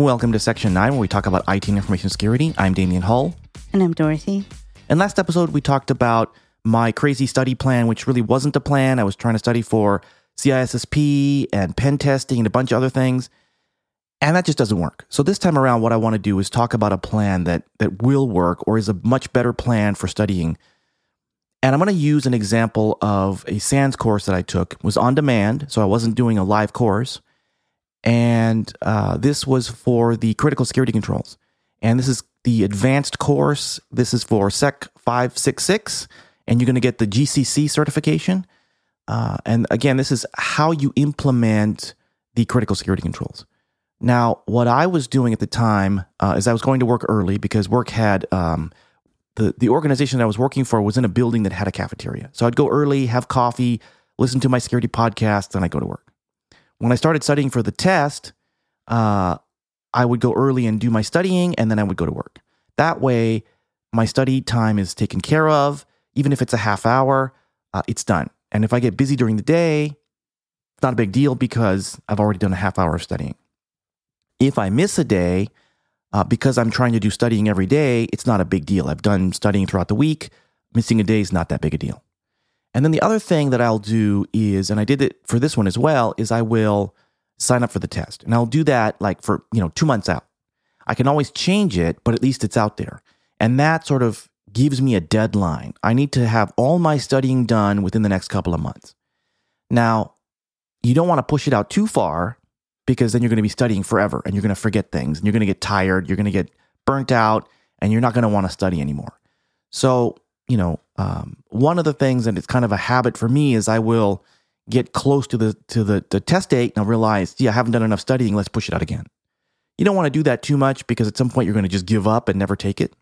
Welcome to Section 9, where we talk about IT and information security. I'm Damian Hull. And I'm Dorothy. In last episode, we talked about my crazy study plan, which really wasn't a plan. I was trying to study for CISSP and pen testing and a bunch of other things. And that just doesn't work. So this time around, what I want to do is talk about a plan that that will work or is a much better plan for studying. And I'm going to use an example of a SANS course that I took. It was on demand, so I wasn't doing a live course. And uh, this was for the critical security controls. And this is the advanced course. This is for SEC 566, and you're going to get the GCC certification. Uh, and again, this is how you implement the critical security controls. Now, what I was doing at the time uh, is I was going to work early because work had um, the the organization that I was working for was in a building that had a cafeteria. So I'd go early, have coffee, listen to my security podcast, and I go to work. When I started studying for the test, uh, I would go early and do my studying, and then I would go to work. That way, my study time is taken care of. Even if it's a half hour, uh, it's done. And if I get busy during the day, it's not a big deal because I've already done a half hour of studying. If I miss a day, uh, because I'm trying to do studying every day, it's not a big deal. I've done studying throughout the week. Missing a day is not that big a deal. And then the other thing that I'll do is, and I did it for this one as well, is I will sign up for the test. And I'll do that like for, you know, two months out. I can always change it, but at least it's out there. And that sort of gives me a deadline. I need to have all my studying done within the next couple of months. Now, you don't want to push it out too far because then you're going to be studying forever and you're going to forget things and you're going to get tired, you're going to get burnt out, and you're not going to want to study anymore. So, you know, um, one of the things, and it's kind of a habit for me, is I will get close to the to the, the test date and I'll realize, yeah, I haven't done enough studying. Let's push it out again. You don't want to do that too much because at some point you're going to just give up and never take it.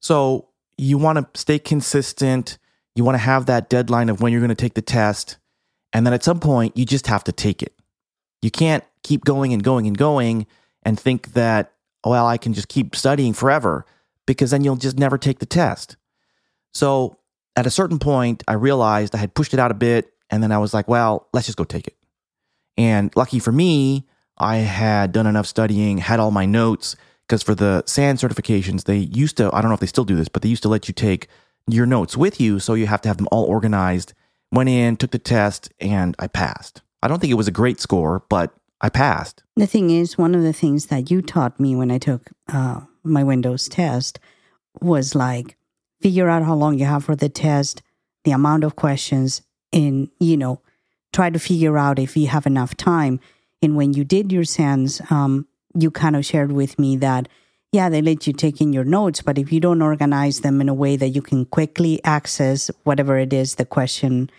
So you want to stay consistent. You want to have that deadline of when you're going to take the test. And then at some point, you just have to take it. You can't keep going and going and going and think that, well, I can just keep studying forever because then you'll just never take the test. So at a certain point, I realized I had pushed it out a bit. And then I was like, well, let's just go take it. And lucky for me, I had done enough studying, had all my notes, because for the SANS certifications, they used to, I don't know if they still do this, but they used to let you take your notes with you. So you have to have them all organized. Went in, took the test, and I passed. I don't think it was a great score, but I passed. The thing is, one of the things that you taught me when I took uh, my Windows test was like figure out how long you have for the test, the amount of questions, and, you know, try to figure out if you have enough time. And when you did your SANS, um, you kind of shared with me that, yeah, they let you take in your notes, but if you don't organize them in a way that you can quickly access whatever it is the question,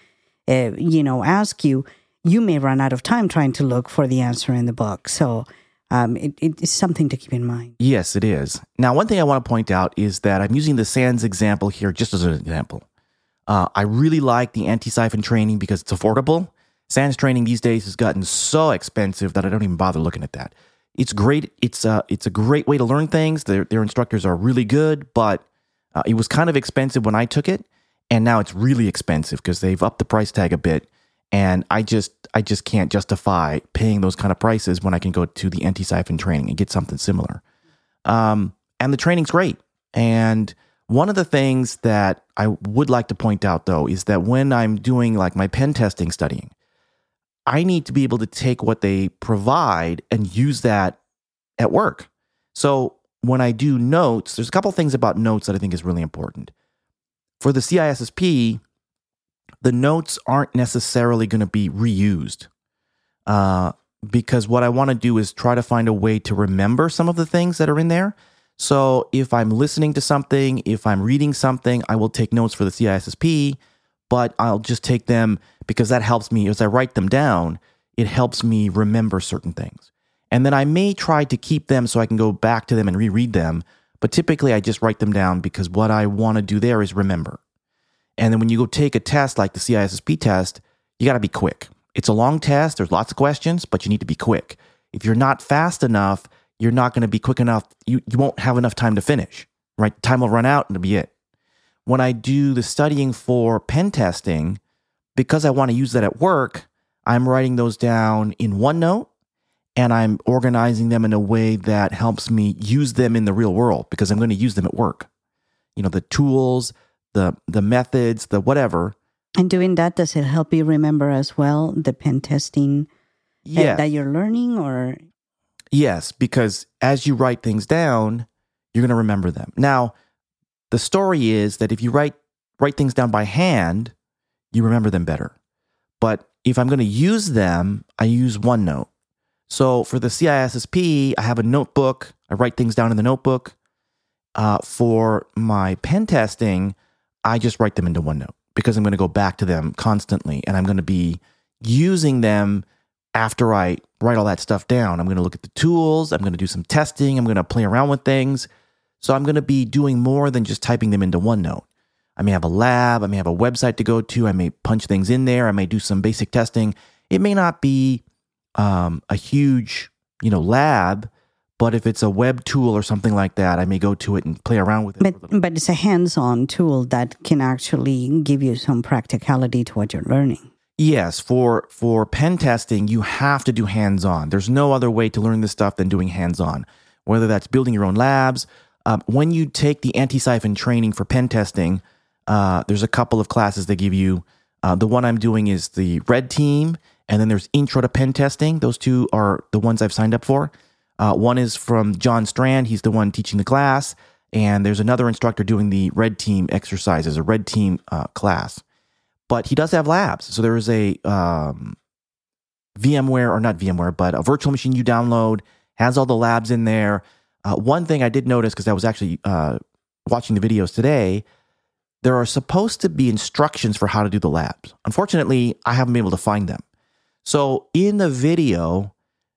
uh, you know, ask you, you may run out of time trying to look for the answer in the book. So um, it, it's something to keep in mind. Yes, it is. Now, one thing I want to point out is that I'm using the SANS example here just as an example. Uh, I really like the anti siphon training because it's affordable. SANS training these days has gotten so expensive that I don't even bother looking at that. It's great. It's a, uh, it's a great way to learn things. Their, their instructors are really good, but uh, it was kind of expensive when I took it. And now it's really expensive because they've upped the price tag a bit and I just I just can't justify paying those kind of prices when I can go to the anti siphon training and get something similar. Um, and the training's great. And one of the things that I would like to point out though is that when I'm doing like my pen testing studying, I need to be able to take what they provide and use that at work. So when I do notes, there's a couple things about notes that I think is really important. For the CISSP, the notes aren't necessarily going to be reused. Uh, because what I want to do is try to find a way to remember some of the things that are in there. So if I'm listening to something, if I'm reading something, I will take notes for the CISSP, but I'll just take them because that helps me as I write them down. It helps me remember certain things. And then I may try to keep them so I can go back to them and reread them. But typically I just write them down because what I want to do there is remember. And then when you go take a test like the CISSP test, you got to be quick. It's a long test, there's lots of questions, but you need to be quick. If you're not fast enough, you're not going to be quick enough. You, you won't have enough time to finish, right? Time will run out and it'll be it. When I do the studying for pen testing, because I want to use that at work, I'm writing those down in OneNote and I'm organizing them in a way that helps me use them in the real world because I'm going to use them at work. You know, the tools, the the methods, the whatever. And doing that, does it help you remember as well the pen testing that- Yeah. that you're learning or Yes, because as you write things down, you're going to remember them. Now, the story is that if you write write things down by hand, you remember them better. But if I'm going to use them, I use OneNote. So for the CISSP, I have a notebook. I write things down in the notebook. Uh, for my pen testing, I just write them into OneNote because I'm going to go back to them constantly and I'm going to be using them after I write all that stuff down. I'm going to look at the tools, I'm going to do some testing, I'm going to play around with things. So I'm going to be doing more than just typing them into OneNote. I may have a lab, I may have a website to go to, I may punch things in there, I may do some basic testing. It may not be um, a huge, you know, lab, but if it's a web tool or something like that, I may go to it and play around with it. but but it's a hands-on tool that can actually give you some practicality to what you're learning. Yes, for for pen testing, you have to do hands-on. There's no other way to learn this stuff than doing hands-on. Whether that's building your own labs, um, when you take the anti-siphon training for pen testing, uh, there's a couple of classes they give you. Uh, the one I'm doing is the red team, and then there's intro to pen testing. Those two are the ones I've signed up for. Uh, one is from John Strand. He's the one teaching the class, and there's another instructor doing the red team exercises, a red team uh, class but he does have labs. So there is a um, VMware or not VMware, but a virtual machine you download has all the labs in there. Uh, one thing I did notice because I was actually uh, watching the videos today, there are supposed to be instructions for how to do the labs. Unfortunately, I haven't been able to find them. So in the video,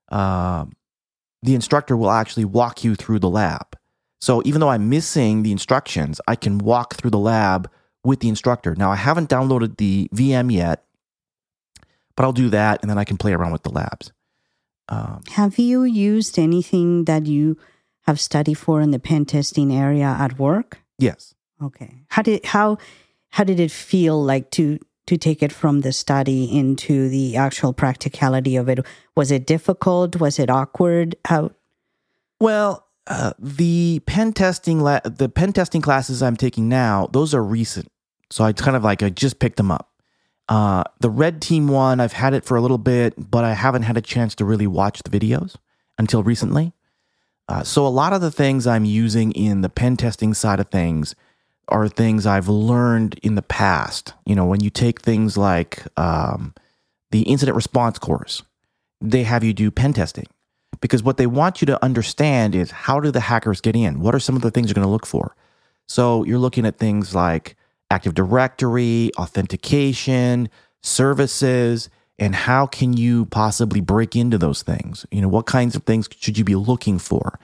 um, the instructor will actually walk you through the lab. So even though I'm missing the instructions, I can walk through the lab with the instructor. Now, I haven't downloaded the VM yet, but I'll do that and then I can play around with the labs. Um, Have you used anything that you have studied for in the pen testing area at work? yes. Okay. How did how how did it feel like to to take it from the study into the actual practicality of it? Was it difficult? Was it awkward? How Well, uh, the pen testing la- the pen testing classes I'm taking now, those are recent. So I kind of like I just picked them up. Uh, the red team one, I've had it for a little bit, but I haven't had a chance to really watch the videos until recently. Uh, so a lot of the things I'm using in the pen testing side of things are things I've learned in the past. You know, when you take things like um, the incident response course, they have you do pen testing because what they want you to understand is how do the hackers get in? What are some of the things you're going to look for? So you're looking at things like Active Directory, authentication, services, and how can you possibly break into those things? You know, what kinds of things should you be looking for?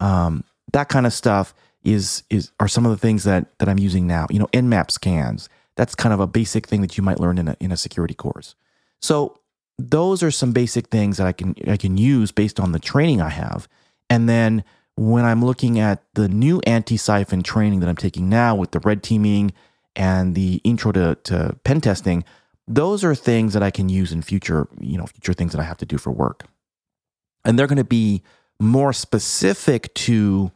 Um, that kind of stuff is is are some of the things that that I'm using now. You know, Nmap scans. That's kind of a basic thing that you might learn in a in a security course. So those are some basic things that I can I can use based on the training I have. And then when I'm looking at the new anti-siphon training that I'm taking now with the red teaming and the intro to, to pen testing, those are things that I can use in future, you know, future things that I have to do for work. And they're going to be more specific to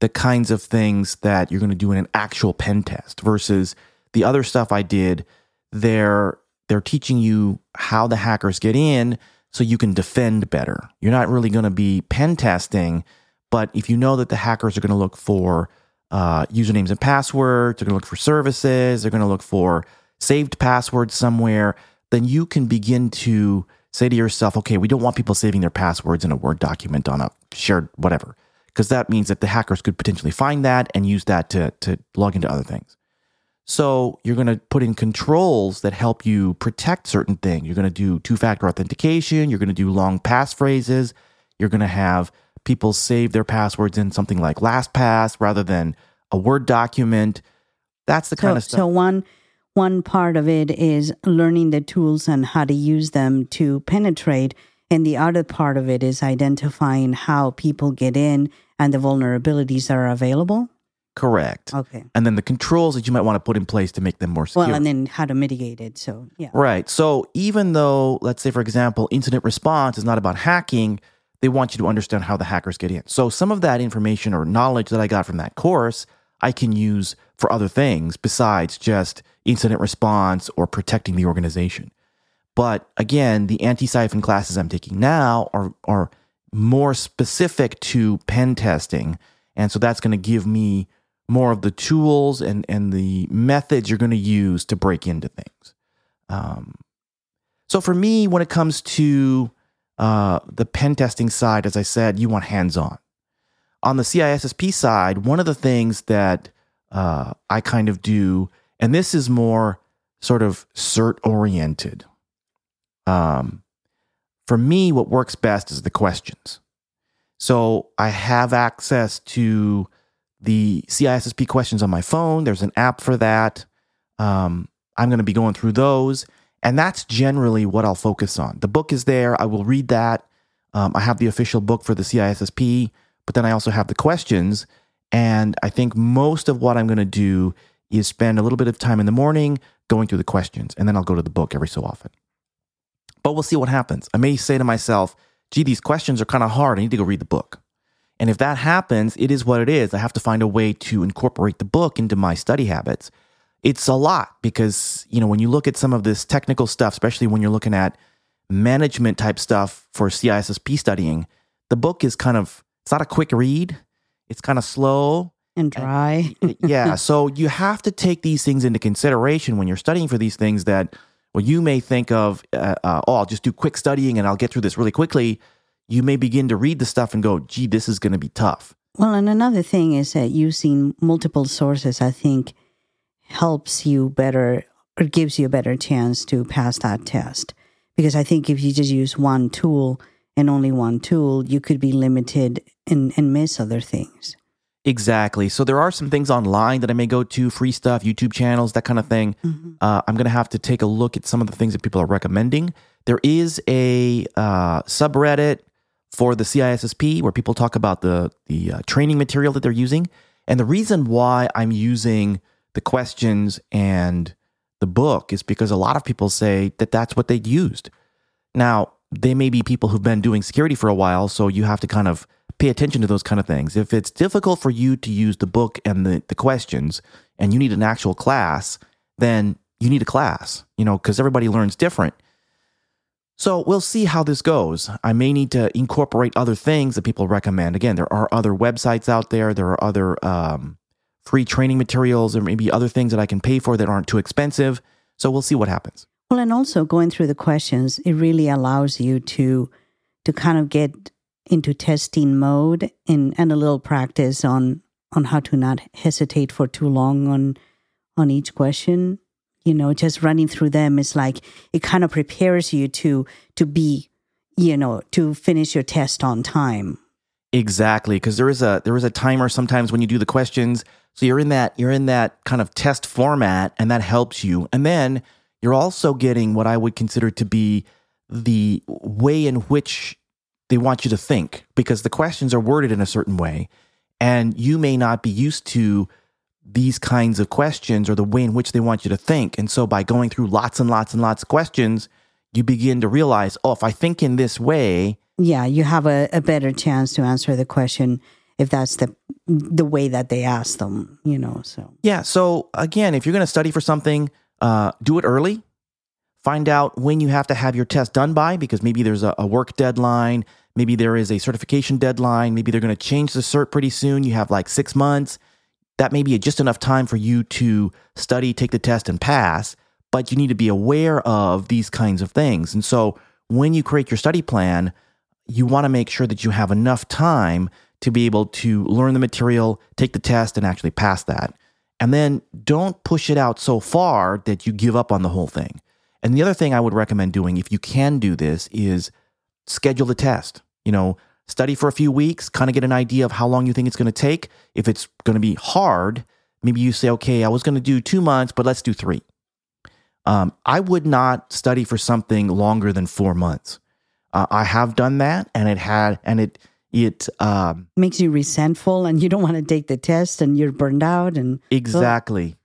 the kinds of things that you're going to do in an actual pen test versus the other stuff I did. They're they're teaching you how the hackers get in so you can defend better. You're not really going to be pen testing, but if you know that the hackers are going to look for uh, usernames and passwords, they're going to look for services, they're going to look for saved passwords somewhere, then you can begin to say to yourself, okay, we don't want people saving their passwords in a Word document on a shared whatever, because that means that the hackers could potentially find that and use that to, to log into other things. So you're going to put in controls that help you protect certain things. You're going to do two factor authentication. You're going to do long passphrases. You're going to have people save their passwords in something like LastPass rather than a Word document. That's the kind so, of stuff. so one one part of it is learning the tools and how to use them to penetrate and the other part of it is identifying how people get in and the vulnerabilities that are available Correct. okay And then the controls that you might want to put in place to make them more secure. well and then how to mitigate it so yeah Right. So even though, let's say, for example, incident response is not about hacking, they want you to understand how the hackers get in. So some of that information or knowledge that I got from that course, I can use for other things besides just incident response or protecting the organization. But again, the anti-siphon classes I'm taking now are are more specific to pen testing. And so that's going to give me more of the tools and, and the methods you're going to use to break into things. Um, so for me, when it comes to uh, the pen testing side, as I said, you want hands on. On the CISSP side, one of the things that uh, I kind of do, and this is more sort of cert oriented. Um, for me, what works best is the questions. So I have access to the CISSP questions on my phone. There's an app for that. Um, I'm going to be going through those. And that's generally what I'll focus on. The book is there. I will read that. Um, I have the official book for the CISSP, but then I also have the questions. And I think most of what I'm going to do is spend a little bit of time in the morning going through the questions, and then I'll go to the book every so often but we'll see what happens. I may say to myself, gee, these questions are kind of hard. I need to go read the book. And if that happens, it is what it is. I have to find a way to incorporate the book into my study habits. It's a lot because, you know, when you look at some of this technical stuff, especially when you're looking at management type stuff for CISSP studying, the book is kind of, it's not a quick read. It's kind of slow and dry. Yeah. So you have to take these things into consideration when you're studying for these things that well, you may think of, uh, uh, oh, I'll just do quick studying and I'll get through this really quickly. You may begin to read the stuff and go, gee, this is going to be tough. Well, and another thing is that using multiple sources, I think, helps you better or gives you a better chance to pass that test. Because I think if you just use one tool and only one tool, you could be limited and, and miss other things. Exactly. So there are some things online that I may go to, free stuff, YouTube channels, that kind of thing. Mm-hmm. Uh, I'm going to have to take a look at some of the things that people are recommending. There is a uh, subreddit for the CISSP where people talk about the the uh, training material that they're using, and the reason why I'm using the questions and the book is because a lot of people say that that's what they used. Now, they may be people who've been doing security for a while, so you have to kind of pay attention to those kind of things. If it's difficult for you to use the book and the, the questions and you need an actual class, then you need a class, you know, because everybody learns different. So we'll see how this goes. I may need to incorporate other things that people recommend. Again, there are other websites out there, there are other um, free training materials, or maybe other things that I can pay for that aren't too expensive. So we'll see what happens. Well, and also going through the questions, it really allows you to to kind of get into testing mode and, and a little practice on on how to not hesitate for too long on on each question. You know just running through them is like it kind of prepares you to to be you know to finish your test on time. Exactly because there is a there is a timer sometimes when you do the questions. So you're in that you're in that kind of test format and that helps you. And then you're also getting what i would consider to be the way in which they want you to think because the questions are worded in a certain way and you may not be used to these kinds of questions or the way in which they want you to think. And so by going through lots and lots and lots of questions, you begin to realize, oh, if I think in this way, yeah, you have a, a better chance to answer the question if that's the the way that they ask them, you know. So yeah. So again, if you're going to study for something, uh, do it early. Find out when you have to have your test done by, because maybe there's a, a work deadline, Maybe there is a certification deadline. Maybe they're going to change the cert pretty soon. You have like six months. That may be just enough time for you to study, take the test, and pass. But you need to be aware of these kinds of things. And so when you create your study plan, you want to make sure that you have enough time to be able to learn the material, take the test, and actually pass that. And then don't push it out so far that you give up on the whole thing. And the other thing I would recommend doing, if you can do this, is schedule the test you know, study for a few weeks, kind of get an idea of how long you think it's going to take. If it's going to be hard, maybe you say, okay, I was going to do two months, but let's do three. Um, I would not study for something longer than four months. Uh, I have done that, and it had, and it it um, makes you resentful, and you don't want to take the test, and you're burned out, and exactly.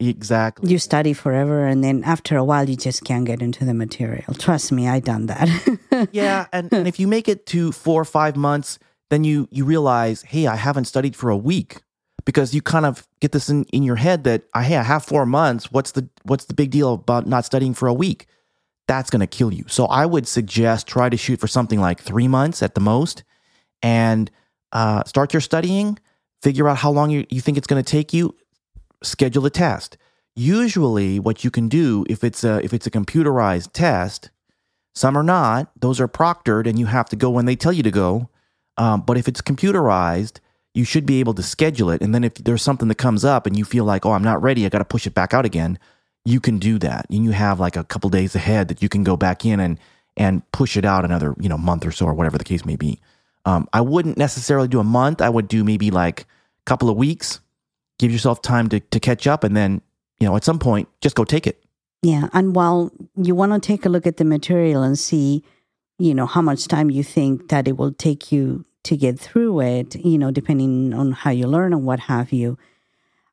Exactly. You study forever, and then after a while, you just can't get into the material. Trust me, I done that. yeah, and, and if you make it to four or five months, then you you realize, hey, I haven't studied for a week because you kind of get this in, in your head that hey, I have four months. What's the what's the big deal about not studying for a week? That's going to kill you. So I would suggest try to shoot for something like three months at the most, and uh, start your studying. Figure out how long you, you think it's going to take you. Schedule a test. Usually, what you can do if it's a if it's a computerized test, some are not. Those are proctored, and you have to go when they tell you to go. Um, but if it's computerized, you should be able to schedule it. And then if there's something that comes up and you feel like, oh, I'm not ready, I got to push it back out again, you can do that. And you have like a couple days ahead that you can go back in and and push it out another you know month or so or whatever the case may be. Um, I wouldn't necessarily do a month. I would do maybe like a couple of weeks. Give yourself time to to catch up, and then you know at some point just go take it. Yeah, and while you want to take a look at the material and see, you know, how much time you think that it will take you to get through it, you know, depending on how you learn and what have you.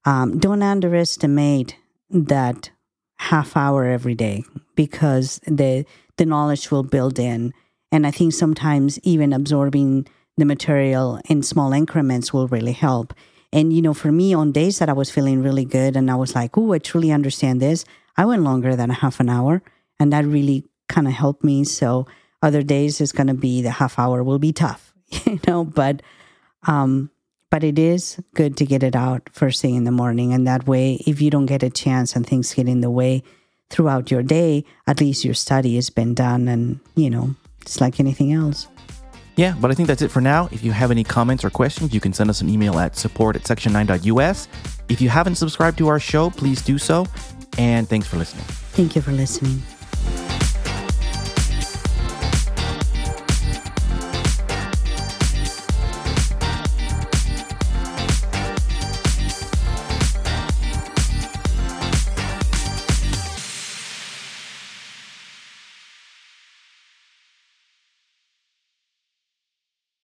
Um, don't underestimate that half hour every day because the the knowledge will build in. And I think sometimes even absorbing the material in small increments will really help. And you know, for me, on days that I was feeling really good and I was like, "Oh, I truly understand this," I went longer than a half an hour, and that really kind of helped me. So other days is going to be the half hour will be tough you know, but um but it is good to get it out first thing in the morning and that way if you don't get a chance and things get in the way throughout your day, at least your study has been done and, you know, it's like anything else. Yeah, but I think that's it for now. If you have any comments or questions, you can send us an email at support at section9.us. If you haven't subscribed to our show, please do so. And thanks for listening. Thank you for listening.